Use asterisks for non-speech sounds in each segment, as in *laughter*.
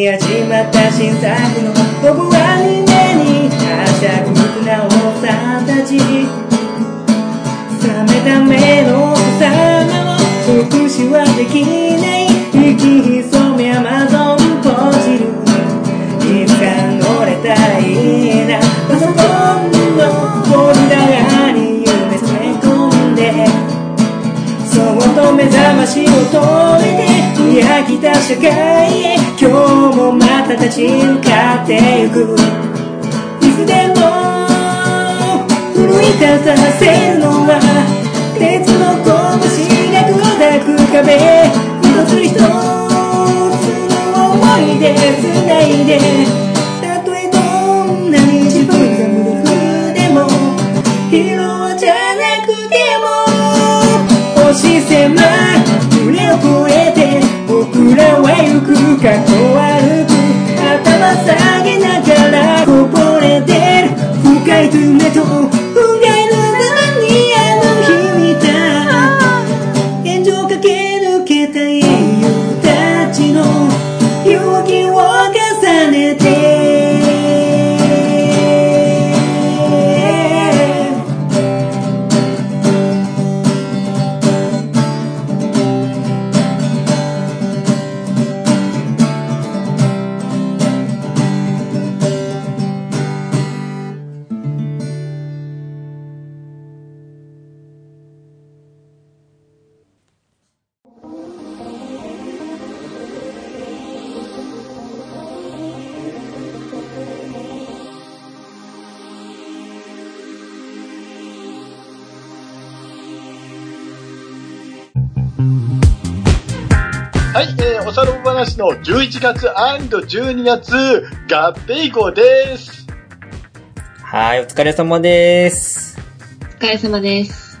り始まった新作の僕は夢にはしゃぐ無なおさんたち冷めた目の様を直視はできない。息潜めアマゾンポジルいつか乗れたらいいなパソコンの。フォルダに夢詰め込んで。そっと目覚ましを止めに飽きた社会へ今日もまた立ち向かってゆく。いつでも奮い立たせるのは鉄の拳が砕く壁。一つ一つの思い出繋いで。く過去歩く頭下げおさらば話の11月 &12 月合併号です。はい、お疲れ様です。お疲れ様です。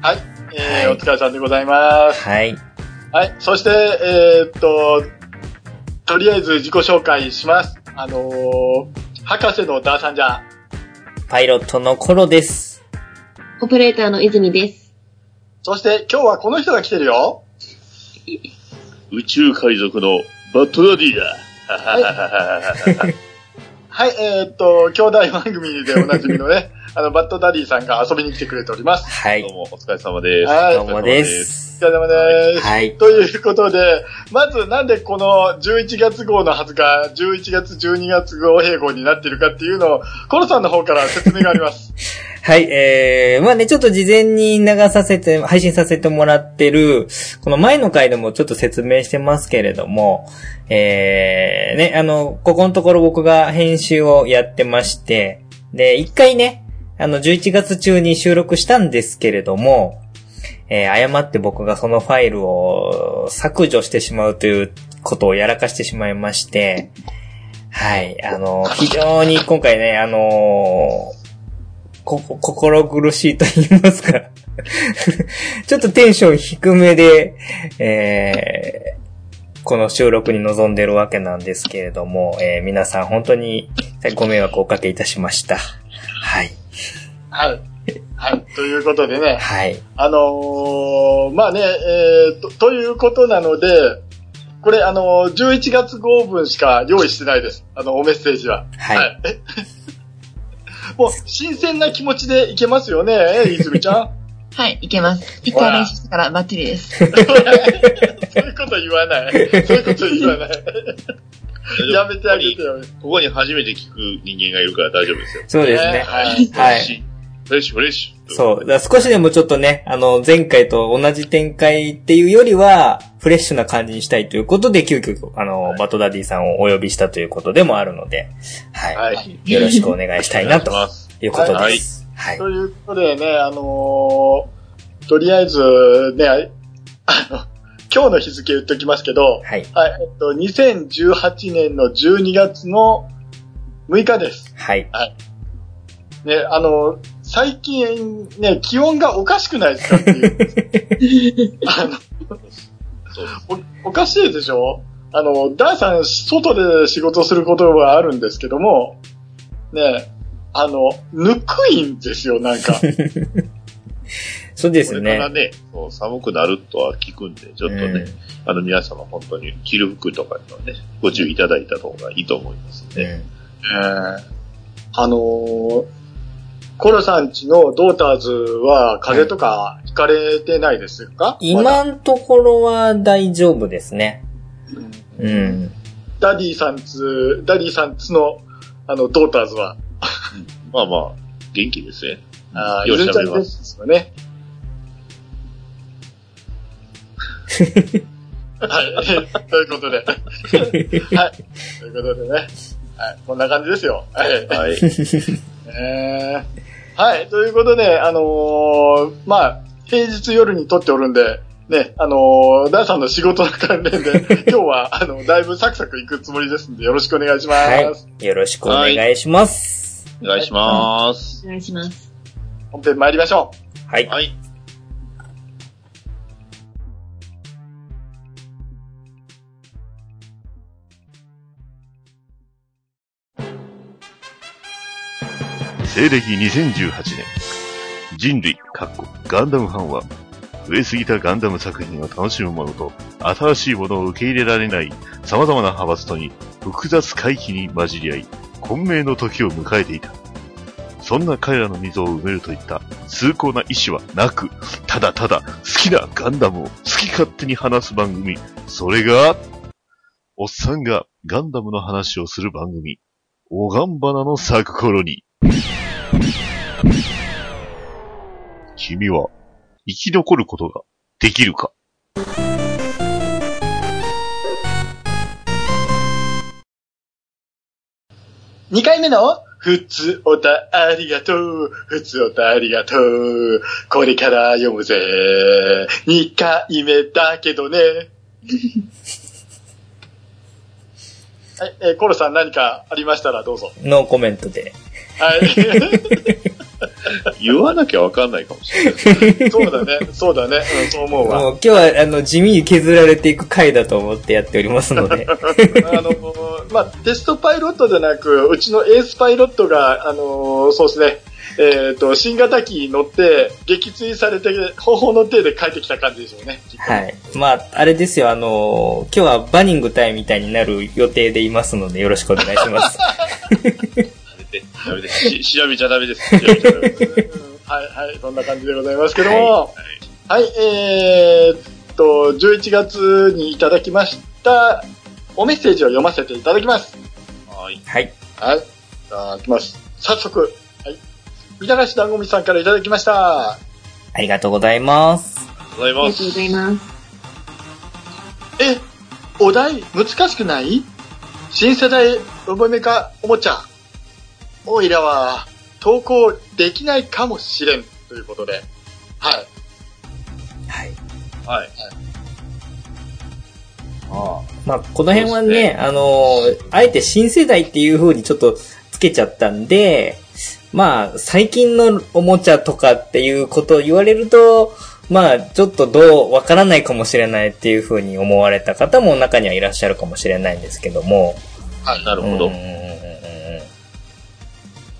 はい、えーはいお疲れさんでございます。はい。はい、そして、えー、っと、とりあえず自己紹介します。あのー、博士のダーさんじゃん。パイロットのコロです。オペレーターの泉です。そして今日はこの人が来てるよ。*laughs* 宇宙海賊のバッドダディだ。はい、えー、っと、兄弟番組でおなじみのね、*laughs* あの、バッドダディさんが遊びに来てくれております。はいどう。もお疲れ様です。はいどうもです。お疲れ様です。はい。ということで、まずなんでこの11月号のはずが11月12月合併号になっているかっていうのを、コロさんの方から説明があります。*laughs* はい、えー、まあね、ちょっと事前に流させて、配信させてもらってる、この前の回でもちょっと説明してますけれども、えー、ね、あの、ここのところ僕が編集をやってまして、で、一回ね、あの、11月中に収録したんですけれども、えー、誤って僕がそのファイルを削除してしまうということをやらかしてしまいまして、はい、あの、非常に今回ね、あのこ、心苦しいと言いますか。*laughs* ちょっとテンション低めで、えーこの収録に臨んでるわけなんですけれども、えー皆さん本当にご迷惑をおかけいたしました。はい。はい。はい。ということでね、はい。あのーまあね、えーと、ということなので、これあのー11月号分しか用意してないです。あの、おメッセージは。はい。えもう、新鮮な気持ちでいけますよね、泉ちゃん。*laughs* はい、いけます。一回練習してからバッチリです。*laughs* そういうこと言わない。そういうこと言わない。やめてあげてよ。ここに初めて聞く人間がいるから大丈夫ですよ。そうですね。はい。はい。フレッシュ、フレッシュ。そう。だ少しでもちょっとね、あの、前回と同じ展開っていうよりは、フレッシュな感じにしたいということで、急遽、あの、バトダディさんをお呼びしたということでもあるので、はい。はい。よろしくお願いしたいなということです。はい。ということでね、あのーとりあえずね、あの、今日の日付言っときますけど、はい。はい、えっと、2018年の12月の6日です。はい。ね、あの、最近ね、気温がおかしくないですかっていう。*laughs* あの、おおかしいでしょ？あの、ダーさん、外で仕事することはあるんですけども、ね、あの、ぬくいんですよ、なんか。*laughs* そうですね。これからね、寒くなるとは聞くんで、ちょっとね、うんあの皆様本当に着る服とかにはね、ご注意いただいた方がいいと思いますね。うんえーあのーコロさんちのドーターズは風邪とかひかれてないですか、今んところは大丈夫ですね。うんうん。ダディさんつ、ダディさんつの、あの、ドーターズは、まあまあ、元気ですね。あーよろしくお願いします。すよね。*laughs* はい。ということで。はい。ということでね。はい。こんな感じですよ。はい。はい。えーはい。ということで、あのーまあ、平日夜に録っておるんで、ね、あのーダンさんの仕事の関連で、*laughs* 今日は、あの、だいぶサクサクいくつもりですんで、よろしくお願いします。はい。よろしくお願いします。お願いします。お願いします。本編参りましょはい。はい。西暦2018年、人類、かっこガンダムファンは、増えすぎたガンダム作品を楽しむものと、新しいものを受け入れられない様々な派閥とに複雑回帰に混じり合い、混迷の時を迎えていた。そんな彼らの溝を埋めるといった崇高な意志はなく、ただただ好きなガンダムを好き勝手に話す番組。それが、おっさんがガンダムの話をする番組。おがんばなの咲く頃に。君は生き残ることができるか？う。2回目の、ふつおたありがとう。ふつおたありがとう。これから読むぜ。2回目だけどね。*laughs* はい、えーコロさん何かありましたらどうぞ。ノーコメントで。はい。*laughs* 言わなきゃわかんないかもしれない。そうだね、そうだね、うん、そう思うわ。もう今日はあの地味に削られていく回だと思ってやっておりますので。*laughs* あの、まあ、テストパイロットじゃなく、うちのエースパイロットが、あのそうですね、えっ、と、新型機に乗って、撃墜されて、方法の手で帰ってきた感じでしょうね。はい。まあ、あれですよ、あの今日はバニング隊みたいになる予定でいますので、よろしくお願いします。*laughs* やめて、やめて、し *laughs* 調べちゃダメです。調べちゃダメです。うんはい、はい、そんな感じでございますけどはも、はい、えーっと、11月にいただきました、おメッセージを読ませていただきます。はい。はい。はい。いただきます。早速、はい。みたらし団子みさんからいただきました。ありがとうございます。ございますありがとう。ございます。え、お題難しくない？新世代ロボメカおもちゃ。おいらは投稿できないかもしれん。ということで。はい。はい。はい。あまあ、この辺はそうでね、あのあえて新世代っていう風にちょっとつけちゃったんで、まあ、最近のおもちゃとかっていうことを言われると、まあ、ちょっとどう、わからないかもしれないっていう風に思われた方も中にはいらっしゃるかもしれないんですけども。はい。なるほど。うん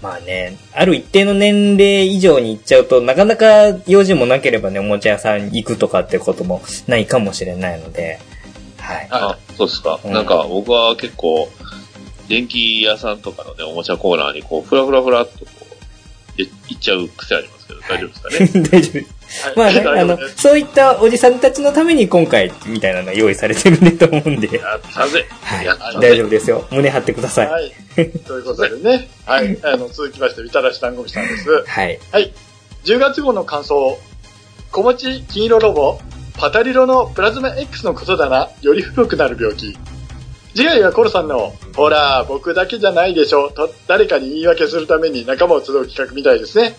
まあね、ある一定の年齢以上に行っちゃうと、なかなか用事もなければね、おもちゃ屋さん行くとかってこともないかもしれないので、はい。はあ、そうですか。うんなんか僕は結構、電気屋さんとかのね、おもちゃコーナーにこう、ふらふらふらっとこう、で行っちゃう癖ありますけど、大丈夫ですかね？*laughs* 大丈夫です。はい。まあね、大あのそういったおじさんたちのために今回みたいなのが用意されてるんでと思うんで、やったぜ。はい。大丈夫ですよ。胸張ってください。はい。ということでね。はい。*laughs* あの、続きまして、みたらし団子みさんです。はい。はい。10月号の感想。小持金色ロボ、パタリロのプラズマ X のことだな。より古くなる病気。次回はコロさんの、ほら、僕だけじゃないでしょ、と誰かに言い訳するために仲間を集う企画みたいですね。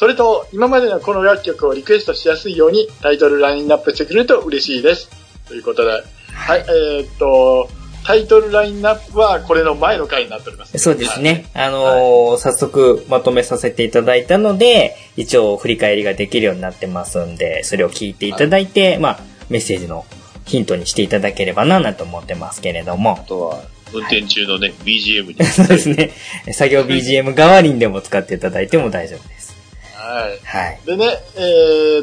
それと、今までのこの楽曲をリクエストしやすいようにタイトルラインナップしてくれると嬉しいです。ということで、はい、えーっと、タイトルラインナップはこれの前の回になっております。そうですね。あのー早速まとめさせていただいたので、一応振り返りができるようになってますんで、それを聞いていただいて、まあ、メッセージのヒントにしていただければな、なんて思ってますけれどもあ。とは、運転中のね、BGM に。*laughs* そうですね。作業 BGM 代わりにでも使っていただいても大丈夫です。はい。はい。でね、え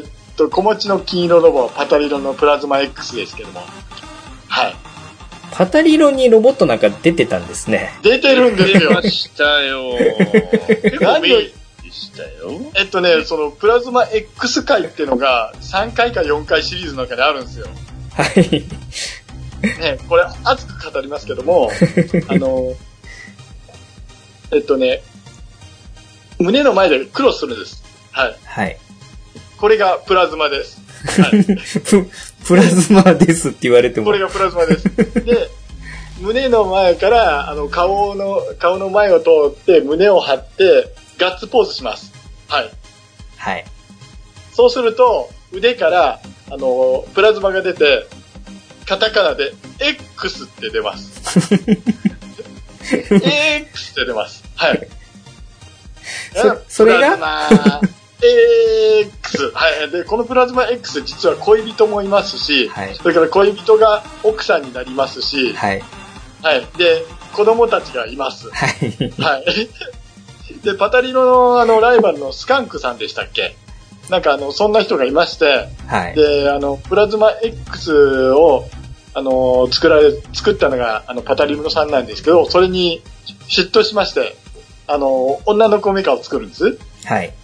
ーっと、小持ちの金色ロボ、パタリロのプラズマ X ですけども。はい。パタリロにロボットなんか出てたんですね。出てるんですよ *laughs* 出ま。したよ。結構メインでしたよ。えっとね、そのプラズマ X 回っていうのが3回か4回シリーズの中にあるんですよ。はい。ね、これ熱く語りますけども、*laughs* あの、えっとね、胸の前でクロスするんです。はい。はい。これがプラズマです。はい。プ *laughs* プラズマですって言われても。これがプラズマです。で、胸の前から、あの、顔の、顔の前を通って、胸を張って、ガッツポーズします。はい。はい。そうすると、腕から、あの、プラズマが出て、カタカナで、X って出ます。*laughs* X って出ます。はい。そそれが？X。はい。で、このプラズマ X、実は恋人もいますし、はい。それから恋人が奥さんになりますし、はい。はい。で、子供たちがいます。はい。はい。で、パタリロのあの、ライバルのスカンクさんでしたっけ？なんかあの、そんな人がいまして、はい。で、あの、プラズマ X を、あの、作られ、作ったのが、あの、パタリロさんなんですけど、それに嫉妬しまして、あの、女の子メカを作るんです。はい。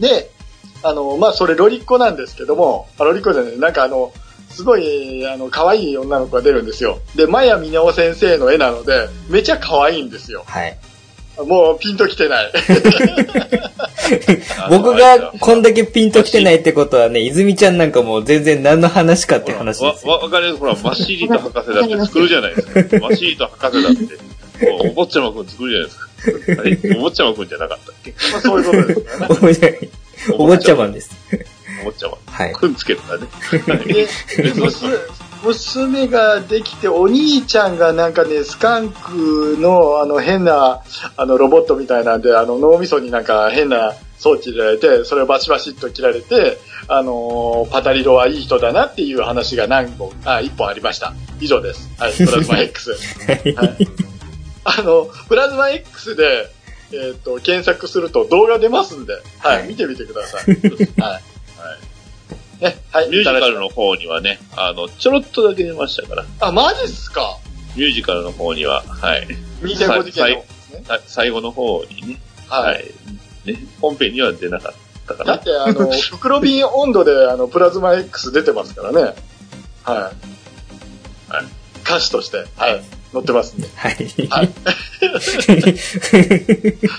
で、あの、まあ、それロリッコなんですけども、あロリッコじゃない、なんかあの、すごい、あの、可愛い女の子が出るんですよ。で、マヤミネオ先生の絵なので、めちゃ可愛いんですよ。はい。もうピンときてない。*laughs* 僕がこんだけピンと来てないってことはね、泉ちゃんなんかもう全然何の話かって話ですよ。わ、わ、わかります。ほら、マシリと博士だって作るじゃないですか。マシリと博士だって。お坊ちゃまくん作るじゃないですか。あれ、お坊ちゃまくんじゃなかったっけ？まあ、そういうことですよね。おぼちゃお坊ちゃまんです。お坊ちゃま。はい。くんつけたね。はいで、娘娘ができて、お兄ちゃんがなんかね、スカンクのあの変なあのロボットみたいなんで、あの脳みそになんか変な装置入れられて、それをバシバシっと切られて、あのーパタリロはいい人だなっていう話が何本、あ、一本ありました。以上です。はい、プラズマ X。はい。あの、プラズマ X で、えっ、と、検索すると動画出ますんで、はい、はい見てみてください。*laughs* はい。はい。ね、はい。ミュージカルの方にはね、あの、ちょろっとだけ出ましたから、あ、マジっすか？ミュージカルの方には、はい。2.5事件のね。さ最後の方にね、は。はいい。ね、本編には出なかったかな。だって、あの、袋瓶温度で、あの、プラズマ X 出てますからね。はい。はい。歌詞として、はい。載ってますんで。はい。はい。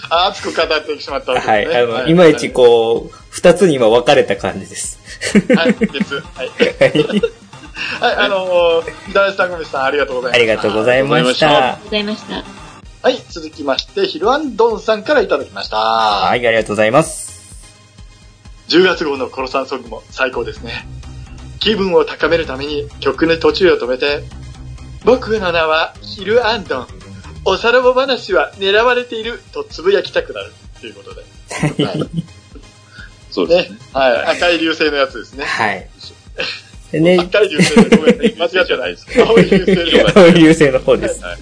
あ *laughs* 熱く語ってしまったわけはい。ですね。あの、いまいちこう、二つに今分かれた感じです。う。はい、です。はい。はい。はい、あのー、ダイスタグミさんありがとうございました。ありがとうございましありがとうございましたた。ありがとうございました。はい、続きまして、ヒルアンドンさんからいただきました。はい、ありがとうございます。10月号のコロさんソングも最高ですね。気分を高めるために曲の途中を止めて、僕の名はヒルアンドン。おさらば話は狙われているとつぶやきたくなるということで。はい。そうですね。。ねはい。赤い流星のやつですね。はい。でね、赤い流星でごめんね。間違ってないです。青い流星で。青い流星の方です。はい。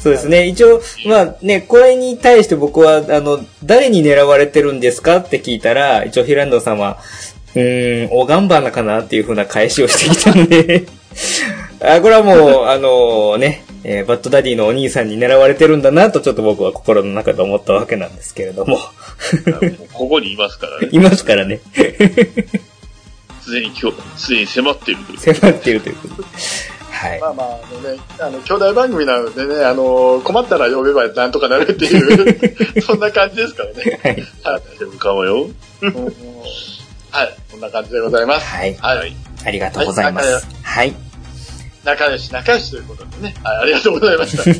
そうですね。一応、まあね、これに対して僕は、あの、誰に狙われてるんですかって聞いたら、一応ヒランドさんは、うーん、オガンバナかなっていう風な返しをしてきたんで、あ、これはもう、*laughs* あのね、えーバッドダディのお兄さんに狙われてるんだなとちょっと僕は心の中で思ったわけなんですけれども、ここにいますからね。*laughs* いますからね、*laughs* すでに今日、すでに迫っているという。迫っているということで。はいま。あまあ、あのね、あの、兄弟番組なのでね、あの、困ったら呼べばなんとかなるっていう、そんな感じですからね。はい。はい。でもかもよ。うんはい。こんな感じでございます。はい。はい。ありがとうございます。はいはい。仲良し仲良しということでね。はい、ありがとうございました。*laughs*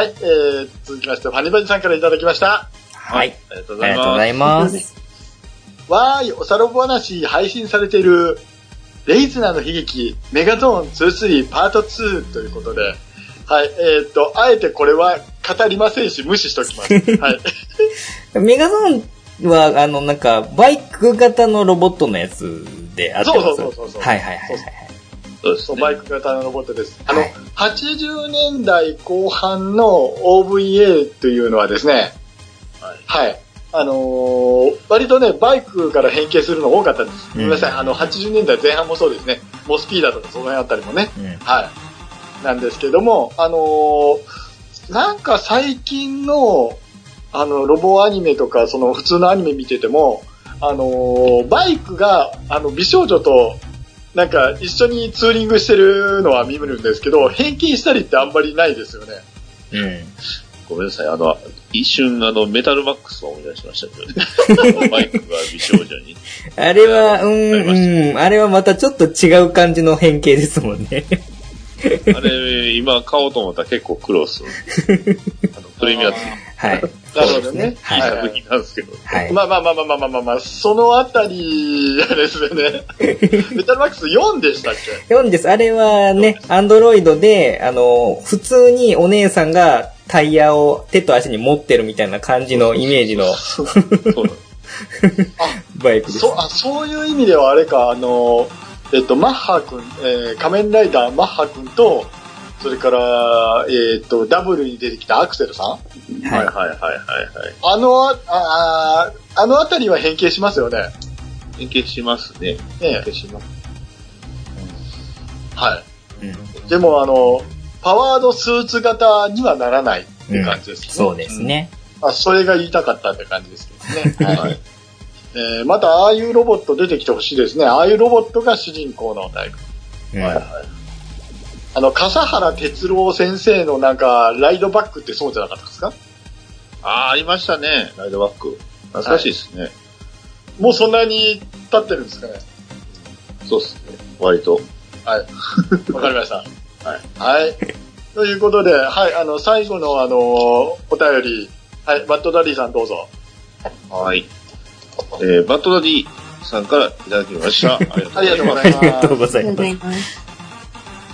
はい、えー、続きまして、ファニバニさんからいただきました。はい。ありがとうございまます。わーい、おさらぼ話配信されている、レイズナーの悲劇、メガゾーン23パート2ということで、はい、えーっと、あえてこれは語りませんし、無視しときます。*laughs* はい。*laughs* メガゾーンは、あの、なんか、バイク型のロボットのやつであってますそうそうそうそうはいはいはいはい。す。そうですそう、ね。バイク型のロボットです。あの、はい80年代後半の OVA というのはですね、はい。あのー割とね、バイクから変形するの多かったです。ごめんなさい。あの、80年代前半もそうですね。モスピーダーとかその辺あったりもね。うん。はい。なんですけども、あのーなんか最近の、あの、ロボアニメとか、その普通のアニメ見てても、あのーバイクが、あの、美少女と、なんか一緒にツーリングしてるのは見るんですけど、変形したりってあんまりないですよね。うん。ごめんなさい。あの、一瞬、あの、メタルマックスを思い出しましたけどね。*laughs* バイクが美少女に。あれは、うん、うん。あれはまたちょっと違う感じの変形ですもんね。*laughs* あれ、今買おうと思ったら結構苦労する。*laughs* あの、プレミアついはい。なるほどね。はいい作品なんですけど。はい。まあまあまあまあまあまあまあ、まあ、そのあたり *laughs* ですよね。メタルマックス4でしたっけ？4です。あれはね、アンドロイドで、あの、普通にお姉さんがタイヤを手と足に持ってるみたいな感じのイメージのそうバイクです。そあそういう意味ではあれか、あの、えっと、マッハ君、えー仮面ライダーマッハ君と、それから、えっと、ダブルに出てきたアクセルさんはいはいはいはいはい。あの、あああのあたりは変形しますよね。変形しますね。ね変形します。はい。うんでも、あの、パワードスーツ型にはならないって感じですね。そうですね。あ、それが言いたかったって感じですけどね。はい。えーまた、ああいうロボット出てきてほしいですね。ああいうロボットが主人公のタイプ。うんはいはい。あの、笠原哲郎先生のなんか、ライドバックってそうじゃなかったですか？ああ、ありましたね。ライドバック。懐かしいですね。もうそんなに経ってるんですかね？そうですね。割と。はい。*laughs* わかりました。はい。はい。ということで、はい、あの、最後のあの、お便り、はい、バッドダディさんどうぞ。はい。えー、バッドダディさんからいただきました。*laughs* ありがとうございます。ありがとうございます。います。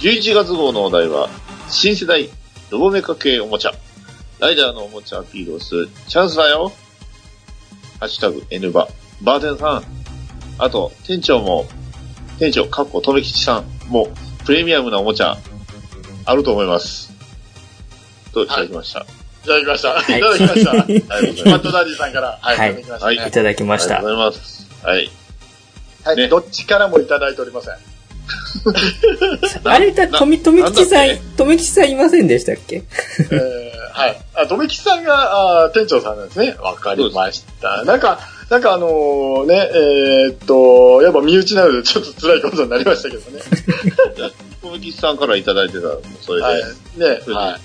11月号のお題は、新世代ロボメカ系おもちゃ。ライダーのおもちゃアピールをするチャンスだよ。ハッシュタグ N バ。バーテンさん。あと、店長も、店長、かっこ、とめきちさんも、プレミアムなおもちゃ、あると思います。と、いただきました。いただきました。はいいただきました。ありがとうございます。バッドダディさんから、はい、はいいただきました、はいねいただきましたありがと。うございます。はい。はい、ねどっちからもいただいておりません。*laughs* あれだ、とみ、とみきちさんとみきちさんいませんでしたっけ？えー、はい。あ、とめきさんが、あー店長さんなんですね。わかりました。なんか、なんかあのーね、えーっと、やっぱ身内なのでちょっと辛いことになりましたけどね。とめきちさんからいただいてたら、もうそれで、はい。ね、はい。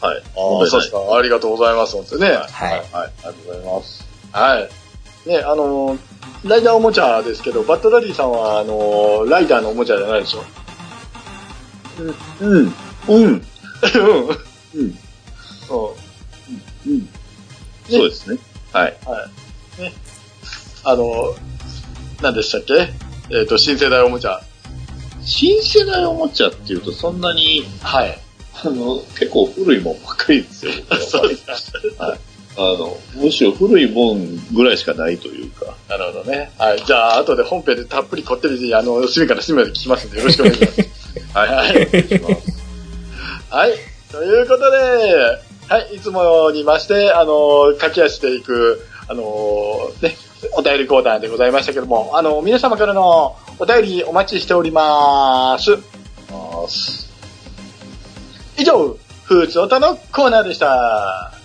はい。ああ、そうですか。ありがとうございます。本当にね。はい。はい。ありがとうございます。はい。ね、あのーライダーおもちゃですけど、バッドダディさんは、あのーライダーのおもちゃじゃないでしょ？うん。うん。うん。うん。うん。うん。そうですね。はい。はい。ね。あの、何でしたっけ？えっ、と、新世代おもちゃ。新世代おもちゃっていうと、そんなに、はい。あの、結構古いもんばっかりですよ。*laughs* そうですか。あの、むしろ古いもんぐらいしかないというか。なるほどね。はい。じゃあ、後で本編でたっぷりこってり、あの、隅から隅まで聞きますんで、よろしくお願いします。はい。はいお願いします。はい。ということで、はい。いつもにまして、あの、駆け足していく、あの、ね、お便りコーナーでございましたけども、あの、皆様からのお便りお待ちしております。以上、ふーつおたのコーナーでした。